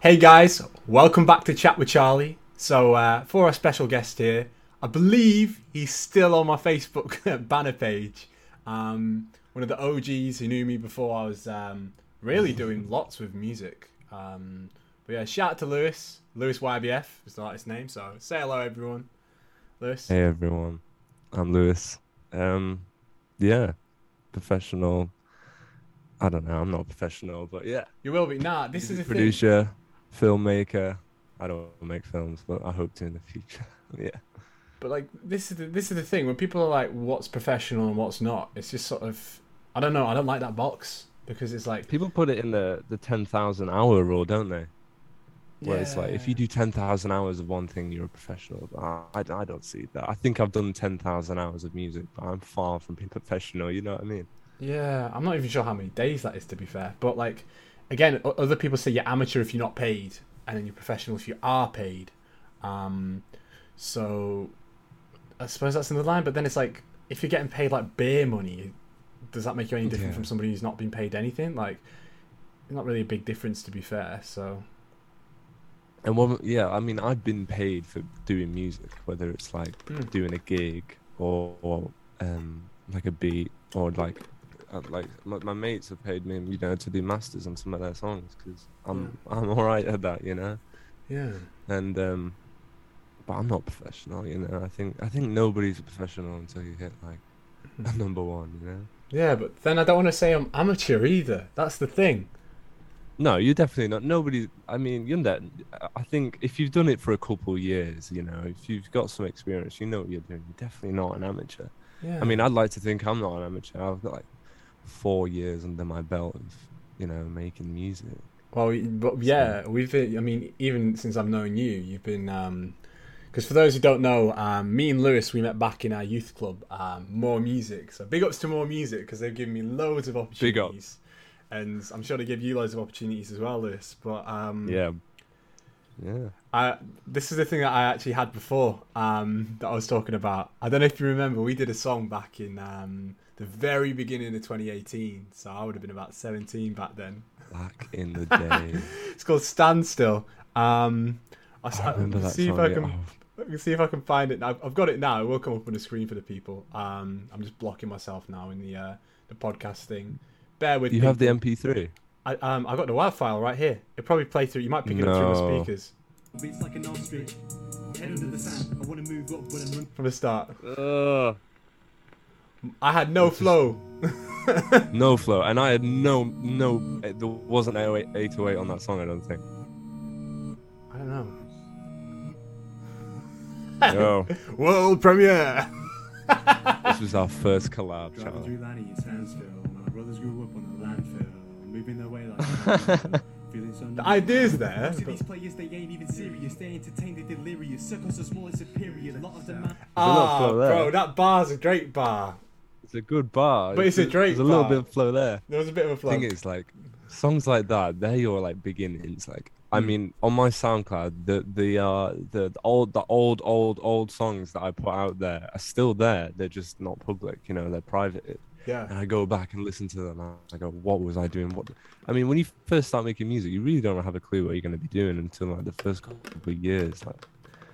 Hey guys, welcome back to Chat with Charlie. So, uh, for our special guest here, I believe he's still on my Facebook banner page. Um, one of the OGs who knew me before I was um, really doing lots with music. Um, but yeah, shout out to Lewis. Lewis YBF is the artist's name. So, say hello, everyone. Lewis. Hey everyone, I'm Lewis. Um, yeah, professional. I don't know. I'm not a professional, but yeah, You will be. Nah, this is the thing. Filmmaker. I don't make films, but I hope to in the future. yeah, But like this is the, this is the thing when people are like, "What's professional and what's not?" It's just sort of, I don't know. I don't like that box because it's like, people put it in the the ten thousand hour rule, don't they? Where it's like if you Yeah. do ten thousand hours of one thing, you're a professional. I, I, I don't see that. I think I've done ten thousand hours of music, but I'm far from being professional. You know what I mean? Yeah, I'm not even sure how many days that is to be fair. But like, again, other people say you're amateur if you're not paid, and then you're professional if you are paid. Um, so I suppose that's in the line. But then it's like, if you're getting paid like beer money, does that make you any different Yeah. from somebody who's not been paid anything? Like, not really a big difference to be fair. So And one, yeah, I mean, I've been paid for doing music, whether it's like Mm. doing a gig or, or um, like a beat or like, like my, my mates have paid me, you know, to do masters on some of their songs because I'm I'm all right at that, you know. yeah, And um, but I'm not professional, you know. I think I think nobody's a professional until you hit like a number one, you know. yeah. But then I don't want to say I'm amateur either. That's the thing. No, you're definitely not. Nobody. I mean, you're not. I think if you've done it for a couple of years, you know, if you've got some experience, you know what you're doing. You're definitely not an amateur. Yeah. I mean, I'd like to think I'm not an amateur. I've got like four years under my belt of, you know, making music. Well, yeah, we've. Been, I mean, even since I've known you, you've been. Because for those who don't know, um, me and Lewis, we met back in our youth club, um, More Music. So big ups to More Music because they've given me loads of opportunities. Big up. opportunities, and I'm sure they give you loads of opportunities as well, Lewis. But um, Yeah. Yeah. I, this is the thing that I actually had before um, that I was talking about. I don't know if you remember, we did a song back in um, the very beginning of 2018. So I would have been about 17 back then. Back in the day. It's called Standstill. Um, I'll, I remember that see song. if I can Oh, let me see if I can find it. I've, I've got it now. It will come up on the screen for the people. Um, I'm just blocking myself now in the uh, the podcast thing. Bear with you me. You have the MP3. I, um, I got the WAV file right here. It probably play through. You might pick it up through the speakers Beats like an ostrich. Head under the sand. I wanna move up, but I'm run. from the start. Ugh. I had no flow. No flow, and I had no no. There wasn't 808 808 on that song. I don't think. I don't know. Yo, World premiere. this was our first collab, Driving Charlie. through Lanny in standstill. My brothers grew up on the landfill. Moving their way like so The idea's there. Most of but- these players, they ain't even serious. They entertain the delirious. Circles are small and superior. A lot of them. There's a lot of Ah, bro, that bar's a great bar. It's a good bar. But it's a Drake There's a little bar. bit of flow there. There was a bit of a flow. The thing is, like, songs like that, they're your like beginnings. Like, I Mm. mean, on my SoundCloud, the the uh the, the old the old old old songs that I put out there are still there. They're just not public. You know, they're private. yeah. And I go back and listen to them. And I go, what was I doing? What? I mean, when you first start making music, you really don't have a clue what you're going to be doing until like the first couple of years. Like,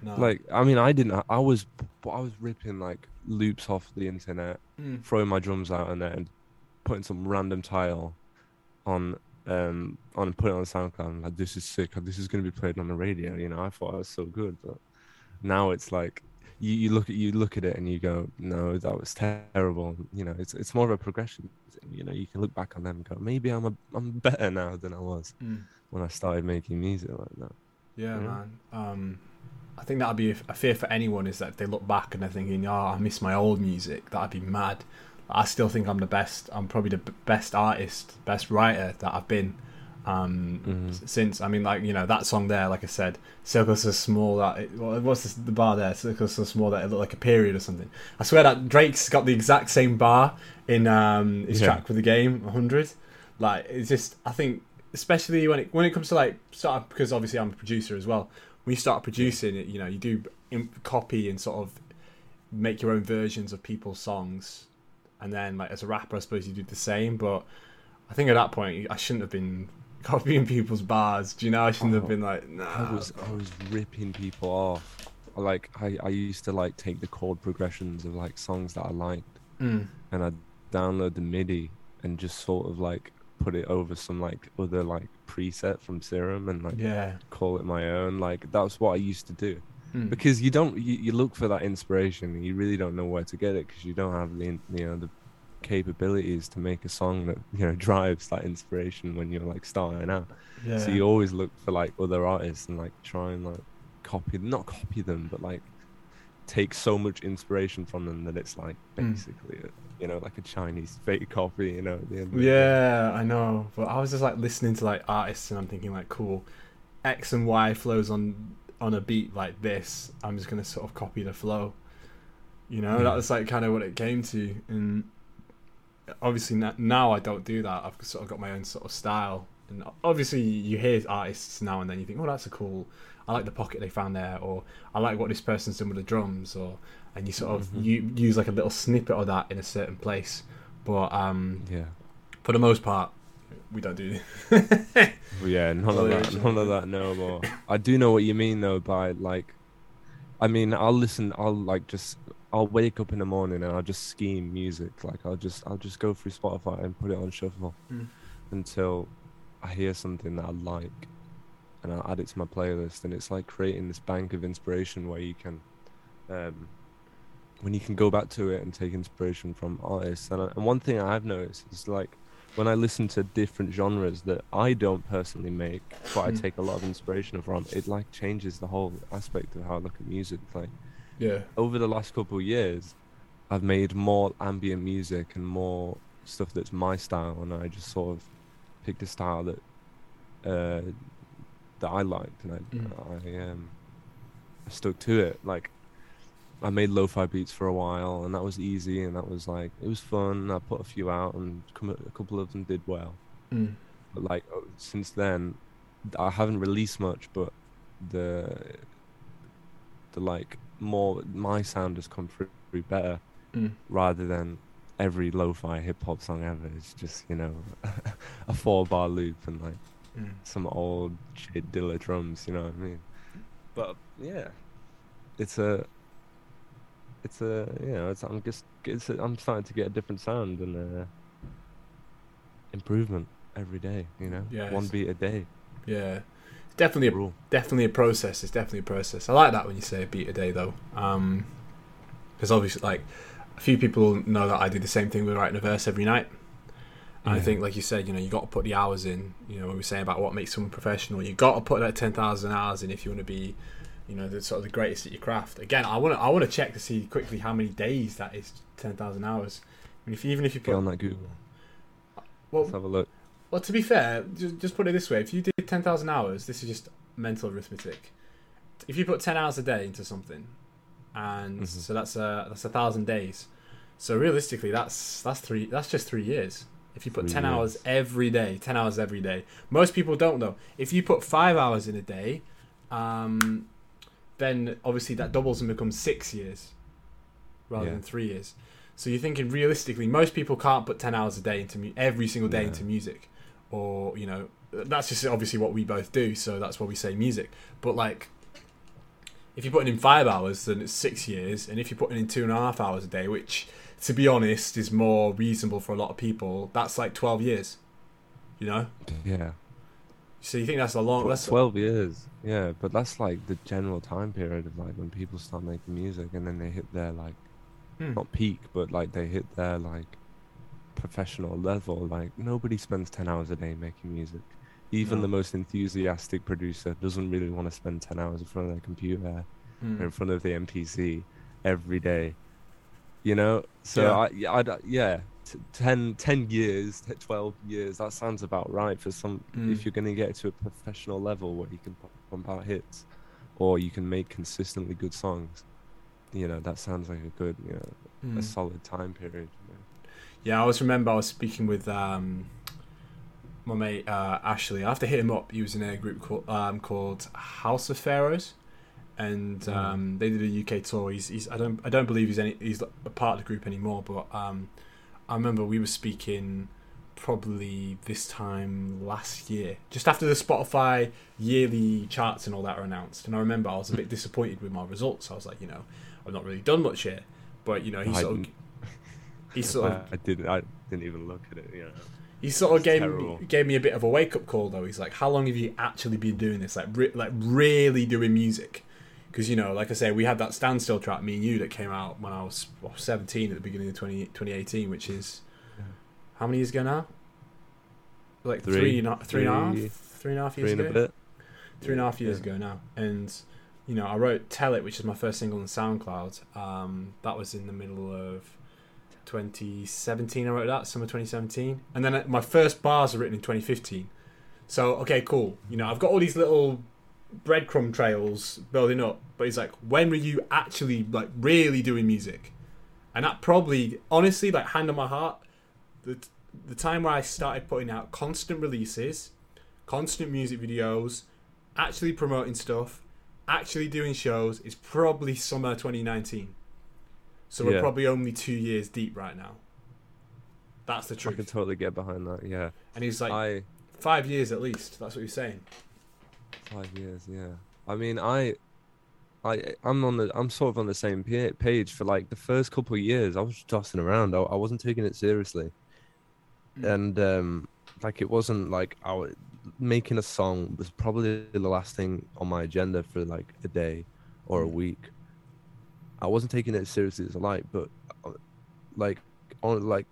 No. like I mean, I didn't. I was, I was ripping like loops off the internet, Mm. throwing my drums out and then putting some random tile on, um, on putting it on SoundCloud. And like, this is sick. This is going to be played on the radio. You know, I thought I was so good, but now it's like. You, you look at you look at it and you go no that was terrible you know it's it's more of a progression you know you can look back on them and go maybe I'm a I'm better now than I was Mm. when I started making music like that Yeah, Yeah. man. Um, I think that'd be a, fear for anyone is that they look back and they're thinking, "Oh, I miss my old music." That'd be mad. I still think I'm the best. I'm probably the b- best artist, best writer that I've been um, Mhm. since. I mean, like you know that song there. Like I said, circles so small that it, what's this, the bar there? Circles so small that it looked like a period or something. I swear that Drake's got the exact same bar in um, his Yeah. track for the game, 100. Like it's just, I think, especially when it when it comes to like sort of because obviously I'm a producer as well. When you start producing it, you know, you do copy and sort of make your own versions of people's songs, and then like as a rapper, I suppose you do the same. But I think at that point, I shouldn't have been copying people's bars. Do you know I shouldn't have been like, nah. I was I was ripping people off. Like I, I used to like take the chord progressions of like songs that I liked Mm. and I'd download the MIDI and just sort of like put it over some like other like preset from Serum and like Yeah. call it my own. Like that's what I used to do Mm. because you don't you, you look for that inspiration and you really don't know where to get it because you don't have the you know the capabilities to make a song that you know drives that inspiration when you're like starting out. yeah. So you always look for like other artists and like try and like copy not copy them but like take so much inspiration from them that it's like Mm. basically a, you know like a Chinese fake copy you know at the end of the. Yeah, I know. But I was just like listening to like artists and I'm thinking like, cool, X and Y flows on on a beat like this. I'm just gonna sort of copy the flow. You know, Yeah. that was like kind of what it came to. And obviously now I don't do that. I've sort of got my own sort of style. And obviously you hear artists now and then you think, oh, that's a cool. I like the pocket they found there, or I like what this person's done with the drums, or and you sort of Mhm. you use like a little snippet of that in a certain place. But um, yeah for the most part, we don't do. Yeah none of that none of that no more I do know what you mean though by like I mean I'll listen I'll like just I'll wake up in the morning and I'll just scheme music like I'll just I'll just go through Spotify and put it on shuffle Mm. until I hear something that I like and I'll add it to my playlist and it's like creating this bank of inspiration where you can um when you can go back to it and take inspiration from artists and, I, and one thing I've noticed is like when I listen to different genres that I don't personally make but I Mm. take a lot of inspiration from it like changes the whole aspect of how I look at music like yeah. over the last couple of years, I've made more ambient music and more stuff that's my style, and I just sort of picked a style that uh, that I liked, and I, Mm. I um, I stuck to it. Like I made lo-fi beats for a while, and that was easy, and that was like it was fun. I put a few out, and a couple of them did well. Mm. But like oh, since then, I haven't released much, but the the like more my sound has come through better Mm. rather than every lo-fi hip hop song ever. It's just you know a four bar loop and like Mm. some old shit Dilla drums. You know what I mean? But yeah, it's a it's a you know it's I'm just it's a, I'm starting to get a different sound and uh, improvement every day. You know, Yeah, one beat a day. Yeah. It's definitely a Rule. definitely a process. It's definitely a process. I like that when you say a beat a day though, because obviously, like a few people know that I do the same thing with writing a verse every night. And I think, like you said, you know, you got to put the hours in. You know, when we say about what makes someone professional, you got to put that ten thousand hours in if you want to be, you know, the sort of the greatest at your craft. Again, I want to I want to check to see quickly how many days that is ten thousand hours. I mean, if you, even if you Get put on that Google. well, Let's have a look. well, to be fair, just, just put it this way: if you did ten thousand hours, this is just mental arithmetic. If you put ten hours a day into something, and Mhm. so that's a that's a thousand days. So realistically, that's that's three. That's just three years. If you put Three ten hours every day, ten hours every day. Most people don't though. If you put five hours in a day, um, then obviously that doubles and becomes six years, rather Yeah. than three years. So you're thinking realistically, most people can't put ten hours a day into mu- every single day Yeah. into music, or you know, that's just obviously what we both do. So that's why we say music. But like, if you're putting in five hours, then it's six years, and if you're putting in two and a half hours a day, which to be honest is more reasonable for a lot of people, that's like twelve years. You know, Yeah. So you think that's a long? That's 12 years. Yeah, but that's like the general time period of like when people start making music and then they hit their like Hmm. not peak, but like they hit their like professional level. Like nobody spends 10 hours a day making music. Even No. the most enthusiastic producer doesn't really want to spend 10 hours in front of their computer Hmm. or in front of the MPC every day. You know? So Yeah. I, I'd, yeah, t- 10, 10 years, 12 years, that sounds about right for some. Mm. If you're going to get to a professional level where you can pu- pump out hits or you can make consistently good songs, you know, that sounds like a good, you know, Hmm. a solid time period. You know? Yeah, I always remember I was speaking with um, my mate uh, Ashley. I have to hit him up. He was in a group called, um, called House of Pharaohs, and Mm. um, they did a UK tour. He's, he's I don't I don't believe he's any he's a part of the group anymore. But um, I remember we were speaking probably this time last year, just after the Spotify yearly charts and all that were announced. And I remember I was a bit disappointed with my results. I was like, you know, I've not really done much here. But you know, he I sort of didn't- he sort of I, I didn't. I didn't even look at it. You know. he sort of gave terrible. me, gave me a bit of a wake up call though. He's like, "How long have you actually been doing this? Like, re- like really doing music?" Because you know, like I say, we had that standstill track, me and you, that came out when I was well, 17 at the beginning of 20, 2018, which is Yeah. how many years ago now? Like Three. three, and a- three and a half, Three- three and a half years Three and ago. a bit. three and a half years Yeah. ago now. And you know, I wrote "Tell It," which is my first single on SoundCloud. Um, that was in the middle of 2017. I wrote that summer 2017, and then uh, my first bars are written in 2015. So okay, cool. You know, I've got all these little breadcrumb trails building up. But he's like, when were you actually like really doing music? And that probably, honestly, like hand on my heart, the the time where I started putting out constant releases, constant music videos, actually promoting stuff, actually doing shows is probably summer 2019. So we're Yeah. probably only two years deep right now. That's the truth. I can totally get behind that. Yeah. And he's like, I five years at least. That's what he's saying. Five years. Yeah. I mean, I, I, I'm on the. I'm sort of on the same page for like the first couple of years. I was just tossing around. I, I wasn't taking it seriously, Mm. and um, like it wasn't like I was making a song was probably the last thing on my agenda for like a day or a Mm. week. I wasn't taking it as seriously as I like, but uh, like on like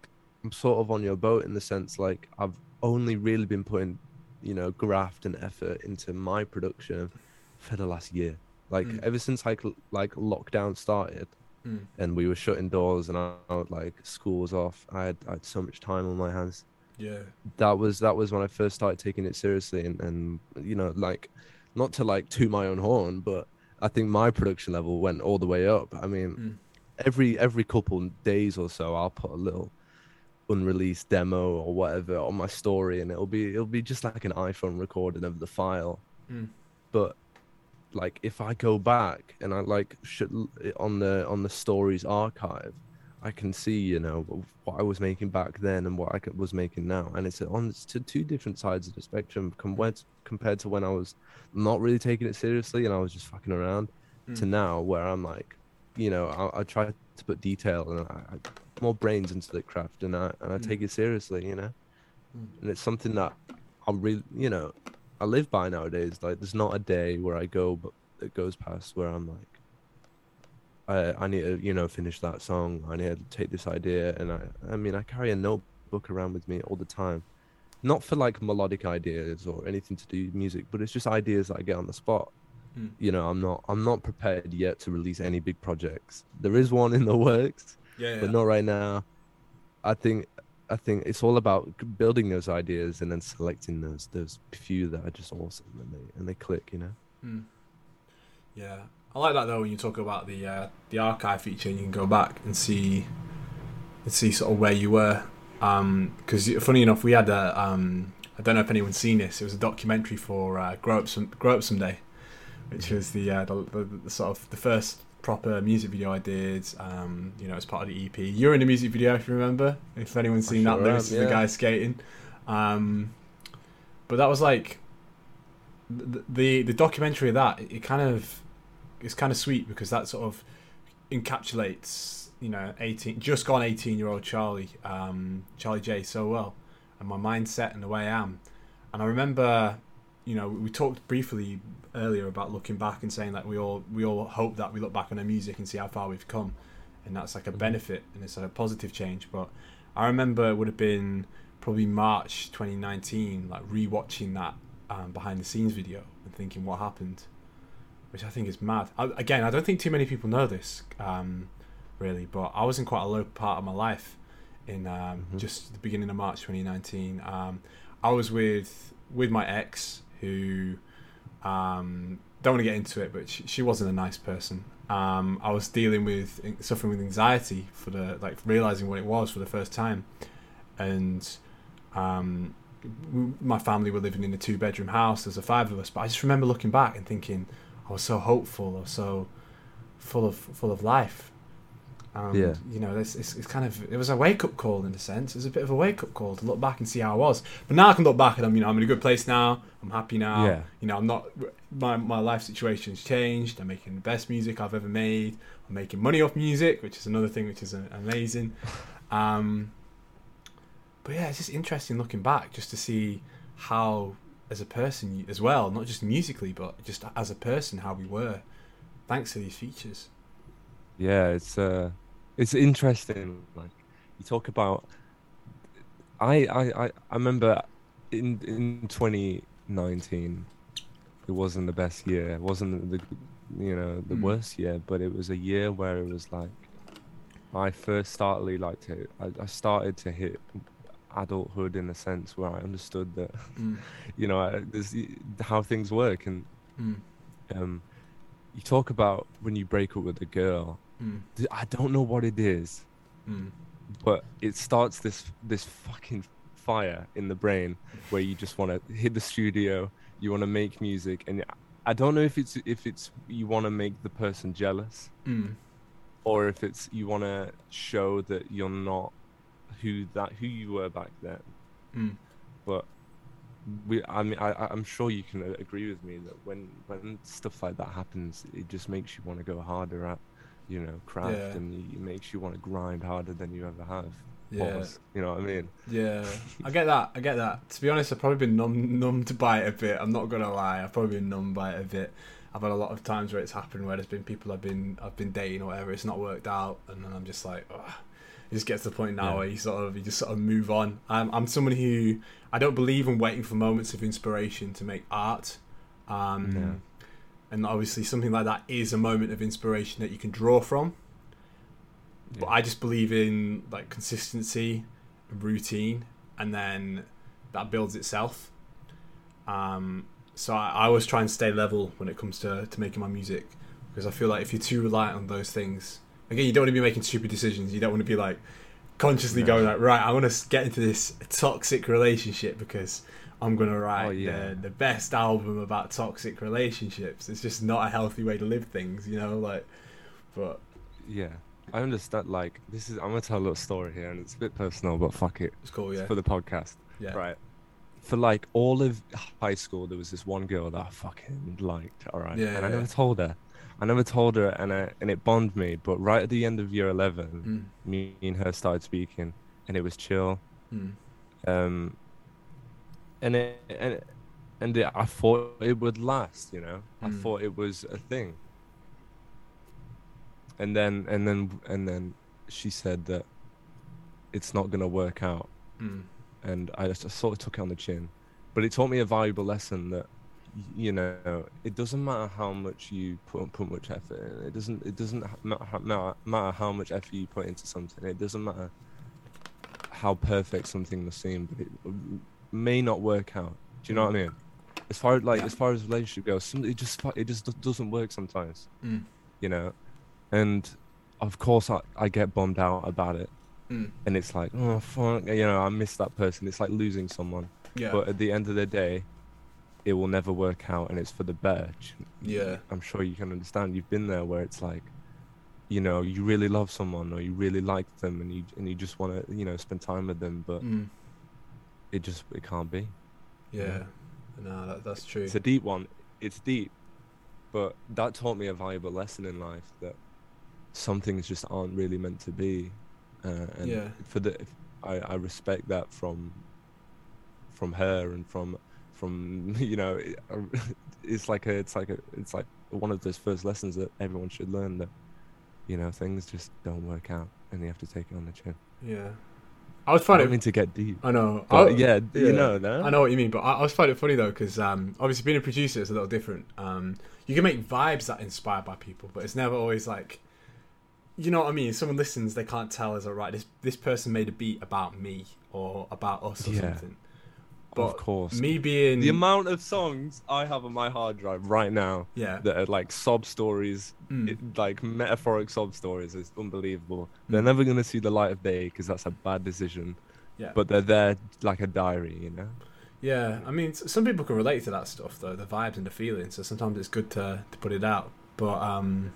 I'm sort of on your boat in the sense like I've only really been putting, you know, graft and effort into my production for the last year. Like Mm. ever since like like lockdown started Mm. and we were shutting doors and I, I like school was off. I had I had so much time on my hands Yeah. that was that was when I first started taking it seriously and, and you know like not to like to my own horn but I think my production level went all the way up I mean Mm. every every couple days or so I'll put a little unreleased demo or whatever on my story and it'll be it'll be just like an iPhone recording of the file Mm. but like if I go back and I like should on the on the stories archive I can see, you know, what I was making back then and what I was making now, and it's on it's to two different sides of the spectrum compared compared to when I was not really taking it seriously and I was just fucking around, to Mm. now where I'm like, you know, I, I try to put detail and I, I more brains into the craft and I and I Mm. take it seriously, you know, Mm. and it's something that I'm really, you know, I live by nowadays. Like, there's not a day where I go but that goes past where I'm like. I, I need to, you know, finish that song. I need to take this idea, and I, I mean, I carry a notebook around with me all the time, not for like melodic ideas or anything to do with music, but it's just ideas that I get on the spot. Mm. You know, I'm not, I'm not prepared yet to release any big projects. There is one in the works, Yeah. but not right now. I think, I think it's all about building those ideas and then selecting those, those few that are just awesome and they, and they click. You know. Mm. Yeah, I like that though when you talk about the uh, the archive feature and you can go back and see and see sort of where you were. Because funny enough, we had a um, I don't know if anyone's seen this. It was a documentary for uh, Grow Up Some Grow Up Someday, which was the, uh, the, the, the sort of the first proper music video I did. Um, you know, as part of the EP. You're in the music video if you remember. If anyone's seen that, sure am, Lewis is the guy skating. Um, but that was like the the, the documentary of that. It, it kind of it's kind of sweet because that sort of encapsulates you know 18 just gone 18 year old charlie um charlie j so well and my mindset and the way i am and i remember you know we talked briefly earlier about looking back and saying that we all we all hope that we look back on our music and see how far we've come and that's like a Mhm. benefit and it's like a positive change but i remember it would have been probably march 2019 like rewatching that um, behind the scenes video and thinking what happened which I think is mad. I, again, I don't think too many people know this, um, really, but I was in quite a low part of my life in um, Mhm. just the beginning of March 2019. Um, I was with with my ex, who um, don't want to get into it, but she, she wasn't a nice person. Um, I was dealing with suffering with anxiety for the like realizing what it was for the first time, and um, my family were living in a two bedroom house. There's a five of us, but I just remember looking back and thinking I was so hopeful, I was so full of full of life, And, Yeah. You know, it's, it's, it's kind of it was a wake up call in a sense. It was a bit of a wake up call to look back and see how I was. But now I can look back and I'm you know I'm in a good place now. I'm happy now. Yeah. You know I'm not my my life situation's changed. I'm making the best music I've ever made. I'm making money off music, which is another thing which is uh, amazing. Um, but yeah, it's just interesting looking back just to see how as a person as well, not just musically, but just as a person how we were, thanks to these features. yeah it's uh it's interesting like you talk about i i i, I remember in in 2019 it wasn't the best year it wasn't the you know the Mm. worst year but it was a year where it was like i first started like to I, I started to hit adulthood in a sense where i understood that Mm, you know I, this how things work and mm, um you talk about when you break up with a girl mm, I don't know what it is, mm, but it starts this this fucking fire in the brain where you just want to hit the studio, you want to make music, and I don't know if it's if it's you want to make the person jealous mm, or if it's you want to show that you're not who that who you were back then. mm. But we, I mean, I, I'm sure you can uh, agree with me that when when stuff like that happens, it just makes you want to go harder at, you know, craft, Yeah. and it makes you want to grind harder than you ever have. Yeah. Pause. You know what I mean? Yeah, I get that. I get that. To be honest, I've probably been numb, numbed by it a bit. I'm not gonna lie. I've probably been numbed by it a bit. I've had a lot of times where it's happened where there's been people I've been I've been dating or whatever. It's not worked out, and then I'm just like, Ugh. it just gets to the point now Yeah. where you sort of you just sort of move on. I'm I'm someone who I don't believe in waiting for moments of inspiration to make art. Um, Yeah. And obviously, something like that is a moment of inspiration that you can draw from. But I just believe in like consistency, and routine, and then that builds itself. Um, so I, I always try and stay level when it comes to, to making my music because I feel like if you're too reliant on those things, again, you don't want to be making stupid decisions. You don't want to be like consciously No. going like, right, I want to get into this toxic relationship because I'm gonna write Oh, yeah. the, the best album about toxic relationships. It's just not a healthy way to live things, you know. Like, but Yeah. I understand. Like this is. I'm gonna tell a little story here, and it's a bit personal, but fuck it. it's cool, It's yeah, for the podcast. yeah, Right. For like all of high school, there was this one girl that I fucking liked. All right. Yeah, And I never told her. I never told her, and I, and it bombed me. But right at the end of year eleven, Mm, me and her started speaking, and it was chill. mm, Um. And it and and it, I thought it would last. You know, I Mm. thought it was a thing. And then and then and then she said that it's not gonna work out mm, and I just sort of took it on the chin. But it taught me a valuable lesson that you know it doesn't matter how much you put put much effort in. It doesn't it doesn't matter, matter, matter how much effort you put into something. It doesn't matter how perfect something must seem, but it may not work out. Do you know what I mean? As far like Yeah. as far as relationship goes, some, it just it just doesn't work sometimes. mm, You know, and of course I, I get bummed out about it, mm. and it's like oh fuck, you know I miss that person. It's like losing someone yeah, but at the end of the day it will never work out and it's for the better yeah, i'm sure you can understand you've been there where it's like you know you really love someone or you really like them and you and you just want to you know spend time with them but mm, it just it can't be. Yeah. No, that, that's true. it's a deep one. It's deep. But that taught me a valuable lesson in life that some things just aren't really meant to be. Uh, and Yeah. for the I, I respect that from from her and from from you know it- it's like a it's like a it's like one of those first lessons that everyone should learn that you know things just don't work out and you have to take it on the chin. Yeah, I was I finding. don't mean to get deep I know. I- yeah, yeah. you know no I know what you mean, but I, I was finding it funny though because um, obviously being a producer is a little different. Um, you can make vibes that inspired by people, but it's never always like, you know what I mean. If someone listens, they can't tell as alright. This this person made a beat about me or about us or Yeah. something. Of course Me being the amount of songs I have on my hard drive right now yeah, that are like sob stories, Mm. it, like metaphoric sob stories, is unbelievable. They're Mm. never gonna see the light of day because that's a bad decision. yeah, But they're there like a diary, you know. yeah. I mean, some people can relate to that stuff though, the vibes and the feelings. So sometimes it's good to to put it out. But um,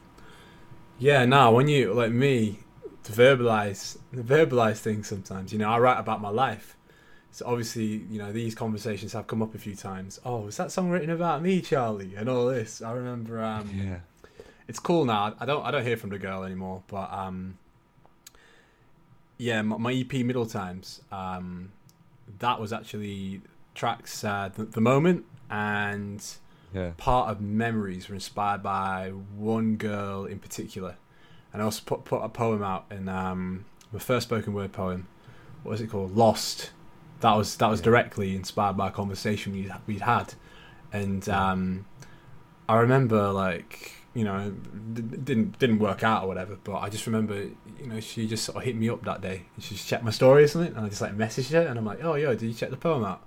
yeah, now when you like me, to verbalize verbalize things sometimes. You know, I write about my life. So obviously, you know, these conversations have come up a few times. Oh, was that song written about me, Charlie? And all this. I remember um yeah. it's cool now. I don't I don't hear from the girl anymore, but um yeah, my, my EP Middle Times, um that was actually tracks uh, the, the moment and Yeah. part of memories were inspired by one girl in particular. And I also put put a poem out in um my first spoken word poem. What was it called? Lost. That was that was Yeah. directly inspired by a conversation we'd, we'd had, and um, I remember like you know d- didn't didn't work out or whatever, but I just remember you know she just sort of hit me up that day she just checked my story or something, and I just like messaged her and I'm like, oh yo, did you check the poem out?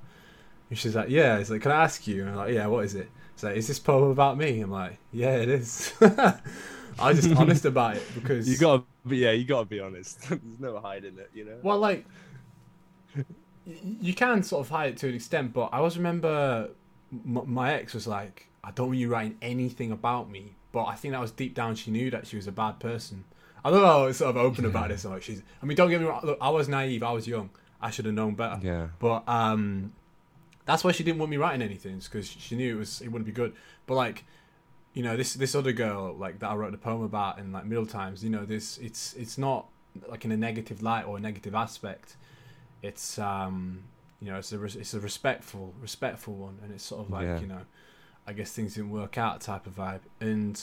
And she's like, yeah. It's like, can I ask you? And I'm like, yeah. What is it? It's like, is this poem about me? I'm like, yeah, it is. I was just honest about it because You gotta, yeah, you gotta be honest. There's no hiding it, you know. Well, like you can sort of hide it to an extent, but I always remember m- my ex was like, "I don't want you writing anything about me," but I think that was deep down she knew that she was a bad person. I don't know. I was sort of open about this. Like, she's. I mean, don't get me wrong. Look, I was naive. I was young. I should have known better. Yeah. But um, that's why she didn't want me writing anything, because she knew it was it wouldn't be good. But like, you know, this this other girl like that I wrote the poem about in like Middle Times. You know, this it's it's not like in a negative light or a negative aspect. It's um, you know, it's a it's a respectful respectful one, and it's sort of like Yeah. you know, I guess things didn't work out type of vibe, and.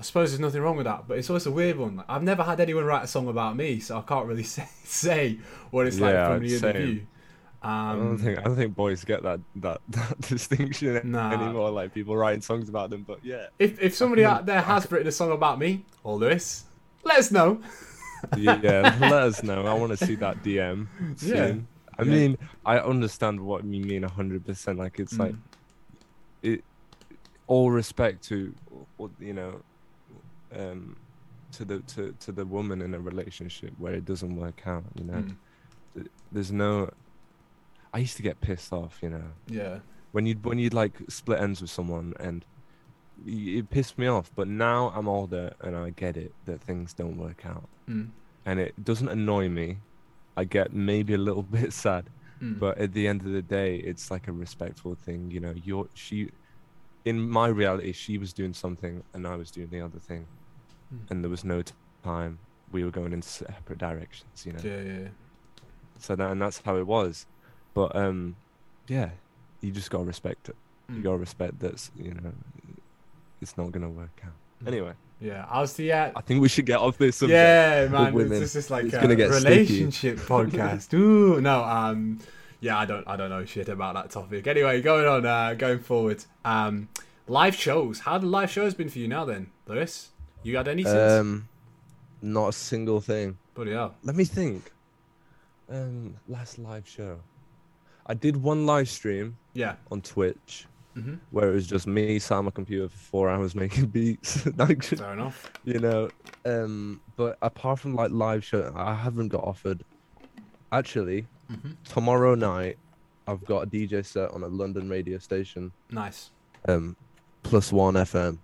I suppose there's nothing wrong with that, but it's always a weird one. Like, I've never had anyone write a song about me, so I can't really say, say what it's like from the same. interview. I don't Um, think I don't think boys get that that, that distinction Nah. anymore. Like people writing songs about them, but yeah, if if somebody out there has written a song about me or Lewis, let us know. yeah. Let us know. I want to see that DM. Soon. Yeah. I Yeah. mean, I understand what you mean hundred percent. Like it's like Mm. it. All respect to, you know, um, to the to to the woman in a relationship where it doesn't work out. You know, Mm. There's no. I used to get pissed off. You know, Yeah. when you when you'd like split ends with someone and it pissed me off but now i'm older and i get it that things don't work out Mm. and it doesn't annoy me i get maybe a little bit sad Mm. but at the end of the day it's like a respectful thing you know you're she in my reality she was doing something and i was doing the other thing Mm. and there was no time we were going in separate directions you know yeah, yeah. so that and that's how it was but um yeah you just gotta respect it you Mm. gotta respect that you know it's not gonna work out Mm. anyway Yeah. How's the uh, i think we should get off this subject. yeah, man. this is just like It's a gonna get sticky. relationship podcast. Ooh, no. Um, yeah, I don't, I don't know shit about that topic. Anyway, going on, uh, going forward. Um, live shows. How the live shows been for you now, then, Lewis? You had any since? um not a single thing Bloody hell. let me think um last live show i did one live stream Yeah. on twitch hmm where it was just me sat on my computer for four hours making beats. Like Fair enough. you know um but apart from like live show i haven't got offered. Actually hmm tomorrow night i've got a dj set on a london radio station. Nice. um plus one fm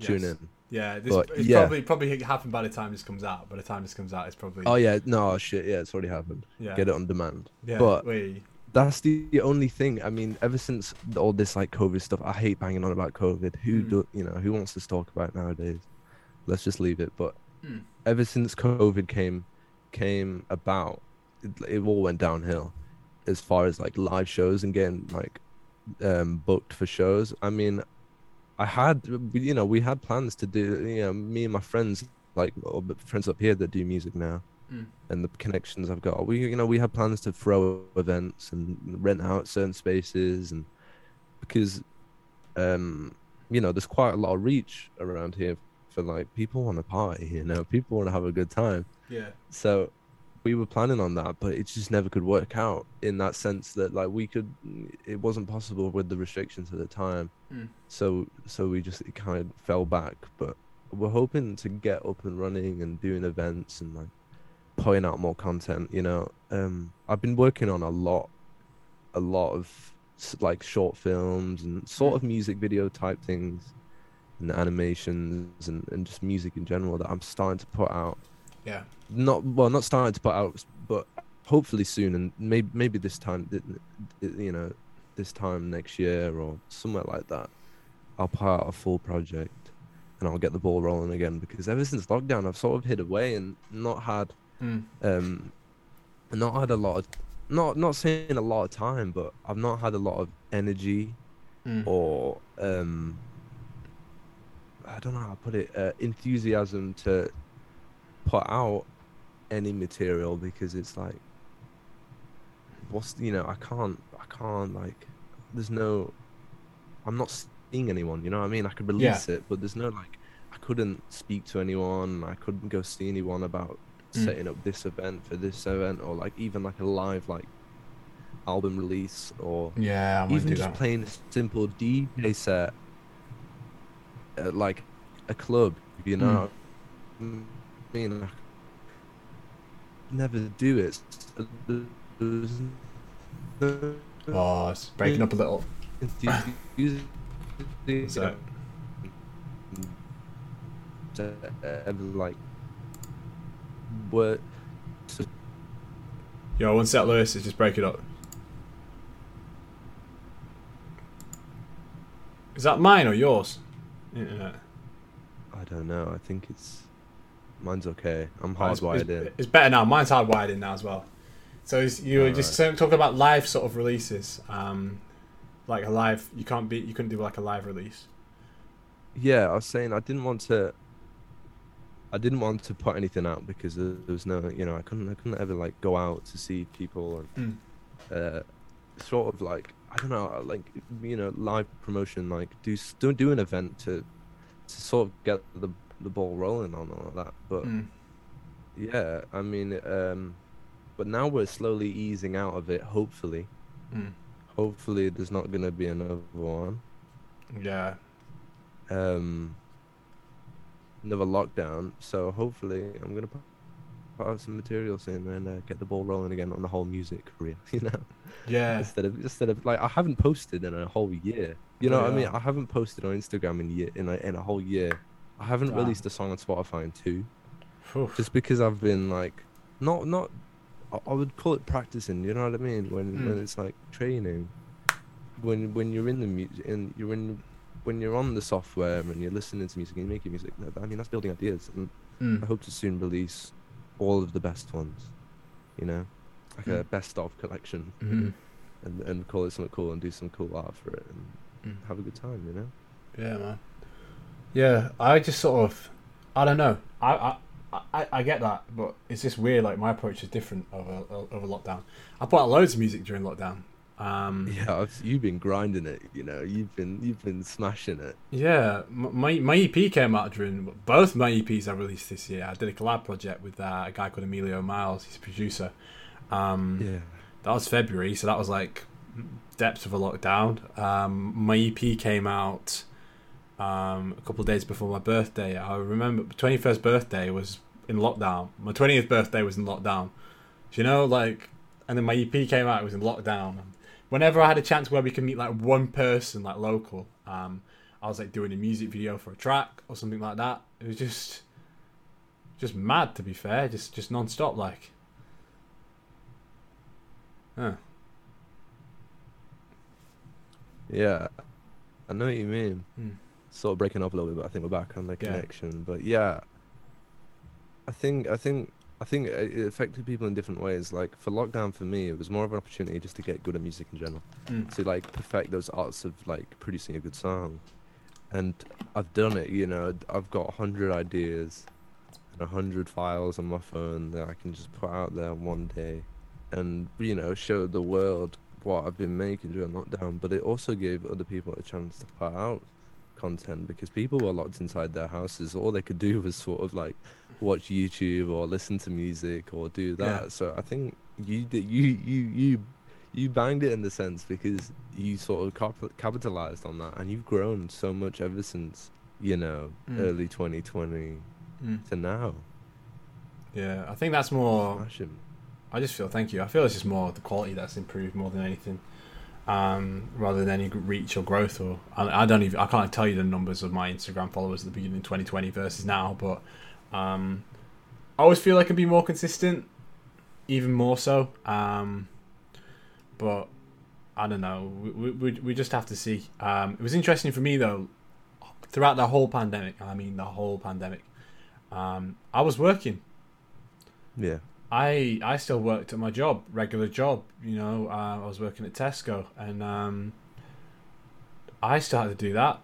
tune in. Yeah, this But, it's yeah. probably probably happened by the time this comes out. By the time this comes out, it's probably oh yeah. No shit. Yeah it's already happened. Yeah. get it on demand. Yeah, but- we that's the only thing. I mean ever since all this like covid stuff i hate banging on about covid. Who Mm. do you know who wants to talk about it nowadays? Let's just leave it. But Mm. ever since covid came came about it, it all went downhill as far as like live shows and getting like um booked for shows. I mean i had you know we had plans to do you know me and my friends like friends up here that do music now Mm. and the connections i've got we you know we had plans to throw events and rent out certain spaces and because um you know there's quite a lot of reach around here for like people want to party you know people want to have a good time yeah so we were planning on that, but it just never could work out in that sense that like we could, it wasn't possible with the restrictions at the time. Mm. So so we just it kind of fell back. But we're hoping to get up and running and doing events and like putting out more content. You know, um, I've been working on a lot, a lot of like short films and sort of music video type things and animations and, and just music in general that I'm starting to put out Yeah. not well, not starting to put out, but hopefully soon, and maybe maybe this time, you know, this time next year or somewhere like that, I'll put out a full project, and I'll get the ball rolling again. Because ever since lockdown, I've sort of hid away and not had Mm. um not had a lot of not not saying a lot of time but i've not had a lot of energy Mm. or um i don't know how to put it uh, enthusiasm to put out any material because it's like what's you know i can't i can't like there's no i'm not seeing anyone you know what i mean i could Yeah. release it but there's no like i couldn't speak to anyone i couldn't go see anyone about Mm. setting up this event for this event or like even like a live like album release or Yeah, I'm even do just that. playing a simple DJ set at like a club, you know. Mm. I mean, I never do it. Oh, it's breaking up a little. So, like what so yo, one sec, Lewis. It's just breaking up. Is that mine or yours? Internet. I don't know. I think it's mine's okay. I'm Oh, it's- hardwired it's, in. It's better now. Mine's hardwired in now as well. So it's, you were just Alright. saying- talking about live sort of releases. Um, like a live, you can't be, you couldn't do like a live release. Yeah, I was saying I didn't want to. I didn't want to put anything out because there was no, you know, I couldn't, I couldn't ever like go out to see people and uh, sort of like I don't know, like you know, live promotion, like do s- do do an event to to sort of get the the ball rolling on all of that. But Mm. yeah, I mean, um, but now we're slowly easing out of it. Hopefully, Mm. hopefully there's not gonna be another one. Yeah. um another lockdown so hopefully i'm gonna put put out some material soon and uh, get the ball rolling again on the whole music career you know Yeah. instead of instead of like i haven't posted in a whole year you know what i mean i haven't posted on instagram in year in a, in a whole year i haven't Damn. released a song on spotify in two Phew. just because i've been like not not I- would call it practicing you know what i mean when when Mm. it's like training when when you're in the music and you're in when you're on the software and you're listening to music and you're making music i mean that's building ideas and i Mm. hope to soon release all of the best ones you know like a Mm. best of collection Mhm. and, and call it something cool and do some cool art for it and Mm. have a good time you know Yeah, man. Yeah, I just sort of, I don't know. I, I, I, I get that, but it's just weird. Like my approach is different over over lockdown. I put out loads of music during lockdown. Um, yeah I've, you've been grinding it you know you've been you've been smashing it Yeah, my my EP came out during both my EPs I released this year. I did a collab project with uh, a guy called Emilio Miles. He's a producer. Um, yeah That was February, so that was like depths of a lockdown. Um, my EP came out um, a couple of days before my birthday. I remember twenty first birthday was in lockdown. My twentieth birthday was in lockdown. Do you know, like, and then my EP came out. It was in lockdown. Whenever I had a chance where we could meet like one person, like local, um, I was like doing a music video for a track or something like that. It was just, just mad to be fair. Just, just non-stop like. Huh. Yeah, I know what you mean. Hmm. Sort of breaking up a little bit, but I think we're back on the Yeah. connection. But yeah, I think I think I think it affected people in different ways. Like for lockdown, for me, it was more of an opportunity just to get good at music in general, Mm. to like perfect those arts of like producing a good song. And I've done it. You know, I've got a hundred ideas and a hundred files on my phone that I can just put out there one day, and you know, show the world what I've been making during lockdown, but it also gave other people a chance to put out content because people were locked inside their houses. All they could do was sort of like watch YouTube or listen to music or do that. Yeah. So I think you did you you you you banged it in the sense because you sort of cap- capitalized on that and you've grown so much ever since you know Mm. early 2020 Mm. to now. Yeah, I think that's more. Smashing. I just feel thank you. I feel it's just more the quality that's improved more than anything, um, rather than any reach or growth. Or I, I don't even I can't tell you the numbers of my Instagram followers at the beginning of 2020 versus now, but um, I always feel I can be more consistent, even more so. Um, but I don't know. We, we, we just have to see. Um, it was interesting for me though. Throughout the whole pandemic, I mean the whole pandemic, um, I was working. Yeah. I I still worked at my job, regular job. You know, uh, I was working at Tesco, and um, I started to do that.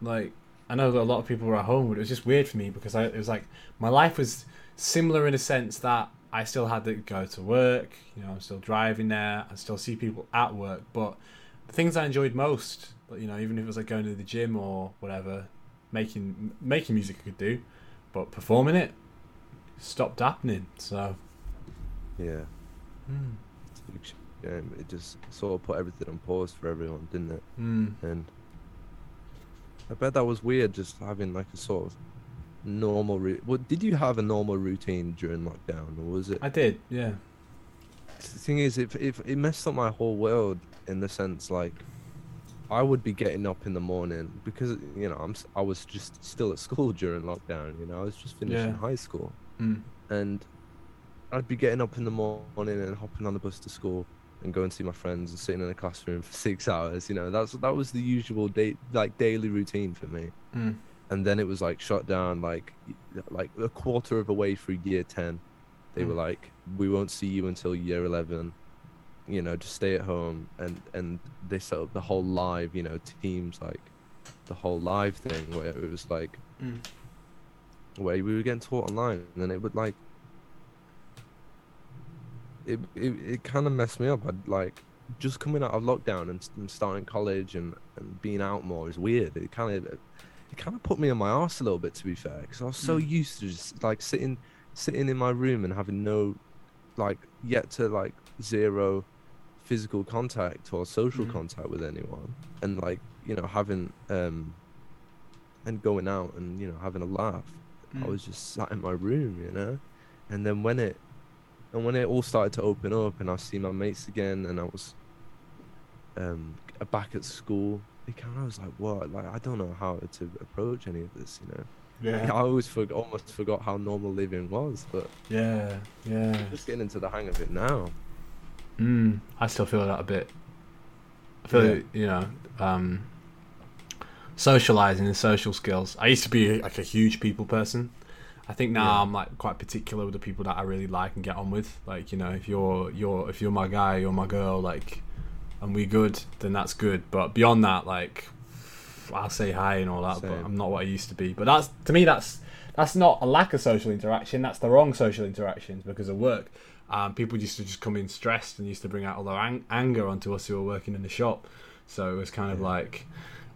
Like, I know that a lot of people were at home, but it was just weird for me because I, it was like my life was similar in a sense that I still had to go to work. You know, I'm still driving there. I still see people at work, but the things I enjoyed most, you know, even if it was like going to the gym or whatever, making making music I could do, but performing it stopped happening. So. Yeah. Mm. It's a big shame. It just sort of put everything on pause for everyone, didn't it? Mm. And I bet that was weird, just having like a sort of normal. Ru- well, did you have a normal routine during lockdown, or was it? I did, yeah. The thing is, if if it messed up my whole world in the sense like. I would be getting up in the morning because you know I'm I was just still at school during lockdown. You know I was just finishing Yeah. high school, Mm. and I'd be getting up in the morning and hopping on the bus to school and going to see my friends and sitting in a classroom for six hours. You know, that's that was the usual day like daily routine for me. Mm. And then it was like shut down like like a quarter of a way through year ten. They were Mm. like, "We won't see you until year 11. You know, just stay at home." And and they set up the whole live, you know, teams like the whole live thing where it was like Mm. where we were getting taught online, and then it would like it it, it kind of messed me up. I'd like just coming out of lockdown and, and starting college and, and being out more is weird. It kind of it kind of put me on my ass a little bit, to be fair, because I was so Mm. used to just like sitting sitting in my room and having no like yet to like zero physical contact or social Mm. contact with anyone and like you know having um and going out and you know having a laugh I Mm. was just sat in my room, you know. And then when it, and when it all started to open up, and I see my mates again, and I was, um, back at school, it kind of was like, what? Like I don't know how to approach any of this, you know. Yeah. I always for, almost forgot how normal living was, but Yeah. Yeah. just getting into the hang of it now. Mm. I still feel that a bit. I feel Yeah. you know, um, socializing and social skills. I used to be like a huge people person. I think now Yeah. I'm like quite particular with the people that I really like and get on with. Like you know, if you're you're if you're my guy, you're my girl, like, and we good, then that's good. But beyond that, like, I'll say hi and all that, but I'm not what I used to be. But that's to me, that's that's not a lack of social interaction. That's the wrong social interactions because of work. Um, people used to just come in stressed and used to bring out all their ang- anger onto us who were working in the shop. So it was kind of Yeah. like,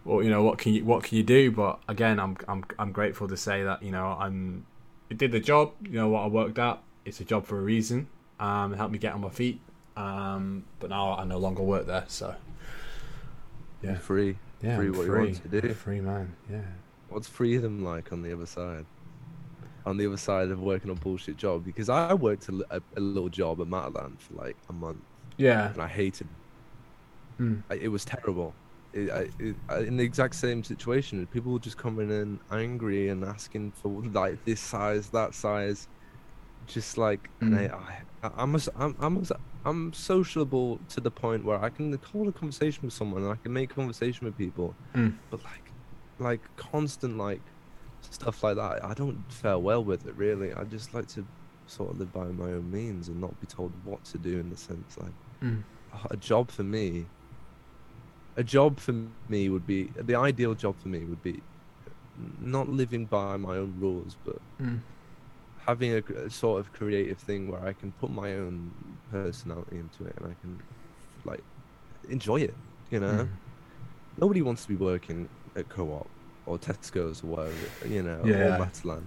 well, you know, what can you what can you do? But again, I'm I'm I'm grateful to say that you know I'm it did the job. You know what I worked at. It's a job for a reason. Um, it helped me get on my feet. Um, but now I no longer work there. So You're yeah, free. yeah, free I'm what you want to do. Free man. Yeah. What's freedom like on the other side? On the other side of working a bullshit job, because I worked a, a, a little job at Matalan for like a month, Yeah. and I hated. Mm. I, it was terrible. It, it, in the exact same situation, people were just coming in angry and asking for like this size, that size, just like. And I, I, I'm, a, I'm, I'm, a, I'm sociable to the point where I can hold a conversation with someone and I can make conversation with people, Mm. but like, like constant like stuff like that, I don't fare well with it really. I just like to sort of live by my own means and not be told what to do in the sense like Mm. a job for me a job for me would be the ideal job for me would be not living by my own rules but Mm. having a, a sort of creative thing where i can put my own personality into it and i can like enjoy it you know Mm. nobody wants to be working at co-op or tesco's or whatever you know Yeah. or Matalan.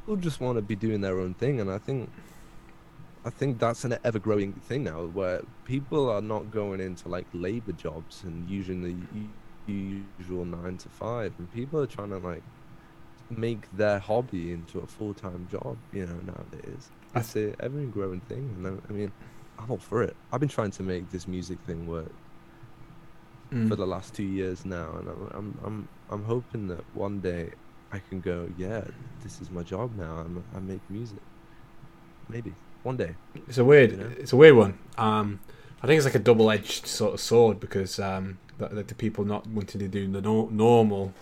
People just want to be doing their own thing and i think I think that's an ever-growing thing now, where people are not going into like labor jobs and using the u- usual nine to five, and people are trying to like make their hobby into a full-time job. You know, nowadays it's a ever-growing thing, and I, I mean, I'm all for it. I've been trying to make this music thing work Mm. for the last two years now, and I'm I'm I'm, I'm hoping that one day I can go, yeah, this is my job now. I'm, I make music. Maybe one day. It's a weird. You know? It's a weird one. Um, I think it's like a double-edged sort of sword because um, the, the people not wanting to do the no- normal,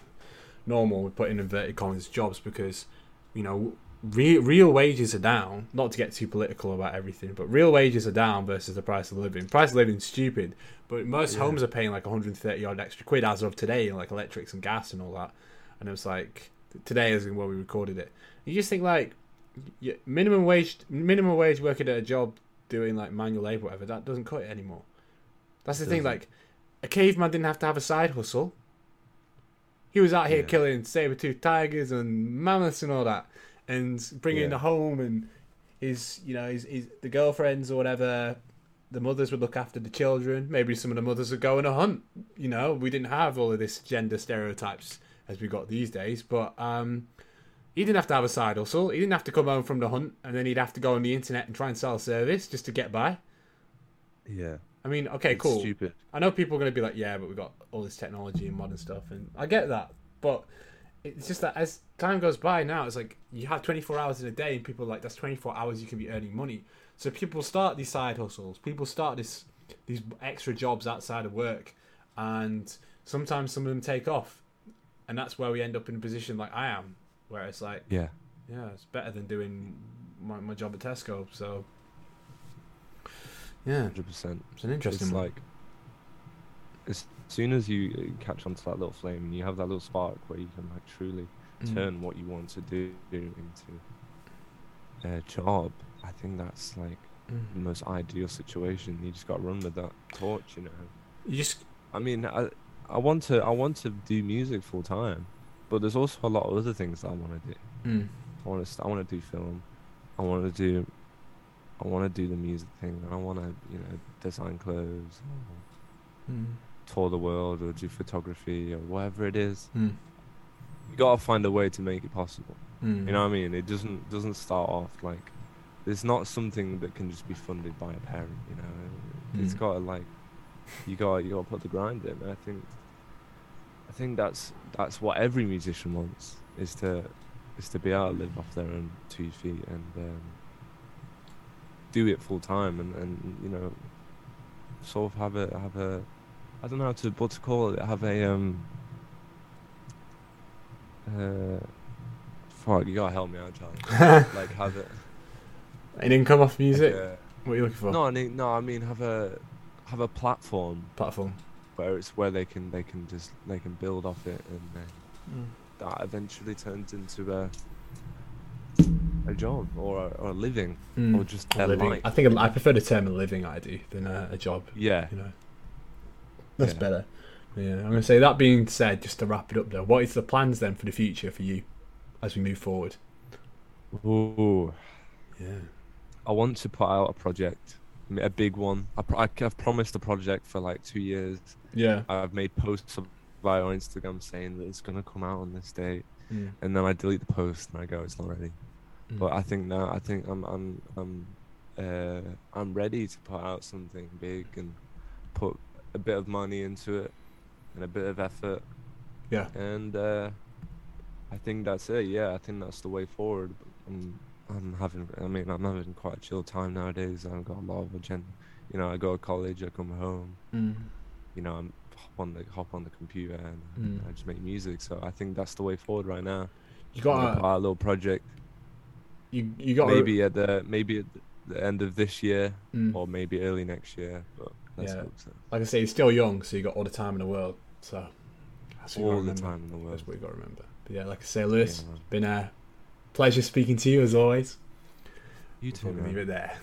normal, we put in inverted commas, jobs because you know real real wages are down. Not to get too political about everything, but real wages are down versus the price of living. Price of living is stupid, but most Yeah. homes are paying like 130 odd extra quid as of today, like electrics and gas and all that. And it was like today is when we recorded it. You just think like minimum wage, minimum wage working at a job doing like manual labor, whatever. That doesn't cut it anymore. That's the thing. Like a caveman didn't have to have a side hustle. He was out here Yeah. killing saber-toothed tigers and mammoths and all that, and bringing Yeah. the home and his, you know, his, his the girlfriends or whatever. The mothers would look after the children. Maybe some of the mothers would go on a hunt. You know, we didn't have all of this gender stereotypes as we got these days. But um, he didn't have to have a side hustle. He didn't have to come home from the hunt and then he'd have to go on the internet and try and sell a service just to get by. Yeah. I mean, okay, It's cool. Stupid. I know people are going to be like, yeah, but we've got all this technology and modern stuff, and I get that. But it's just that as time goes by now, it's like you have 24 hours in a day, and people are like, that's 24 hours you can be earning money. So people start these side hustles. People start this these extra jobs outside of work, and sometimes some of them take off, and that's where we end up in a position like I am, where it's like, Yeah. yeah, it's better than doing my, my job at Tesco. So yeah, Hundred percent. it's an interesting It's one. like as soon as you uh, catch onto that little flame and you have that little spark where you can like truly Mm. turn what you want to do into a job, I think that's like the Mm. most ideal situation. You just got to run with that torch, you know. You just I mean, I I want to I want to do music full time, but there's also a lot of other things that I want to do. mm. I want to I want to do film. I want to do I want to do the music thing, and I want to you know design clothes, or Mm. tour the world, or do photography, or whatever it is. Mm. You gotta find a way to make it possible. Mm. You know what I mean? It doesn't doesn't start off like it's not something that can just be funded by a parent. You know, it's Mm. gotta like you got you got to put the grind in. I think I think that's that's what every musician wants is to is to be able to live off their own two feet and um, do it full time and, and you know sort of have a have a I don't know how to what to call it have a um uh fuck you gotta help me out Charlie like have it An income off music? like what are you looking for? no I mean, no I mean have a have a platform Platform. Where it's where they can they can just they can build off it and then that eventually turns into a a job or a, or a living Mm. or just A living. life. I think I prefer the term a living I do than a, a job. Yeah. You know, that's Yeah. better. Yeah, I'm gonna say that being said, just to wrap it up though, what is the plans then for the future for you as we move forward? Ooh, Yeah. I want to put out a project, a big one. I pro- I- I've promised a project for like two years. Yeah. I've made posts via Instagram saying that it's gonna come out on this date, Mm. and then I delete the post and I go, it's not ready. Mm. But I think now I think I'm I'm I'm uh, I'm ready to put out something big and put a bit of money into it and a bit of effort. Yeah. And uh, I think that's it. Yeah, I think that's the way forward. I'm I'm having I mean I'm having quite a chill time nowadays. I've got a lot of agenda. You know, I go to college, I come home. Mm. You know, I'm hop on the hop on the computer and Mm. I just make music. So I think that's the way forward right now. You got a little project you you got maybe at the maybe at the end of this year mm. or maybe early next year. But Yeah. so. like I say, you're still young, so you got all the time in the world. So that's what All the time in the world. That's what you got to remember. But yeah, like I say, Lewis, Yeah, been a pleasure speaking to you as always. You too, We'll leave it there.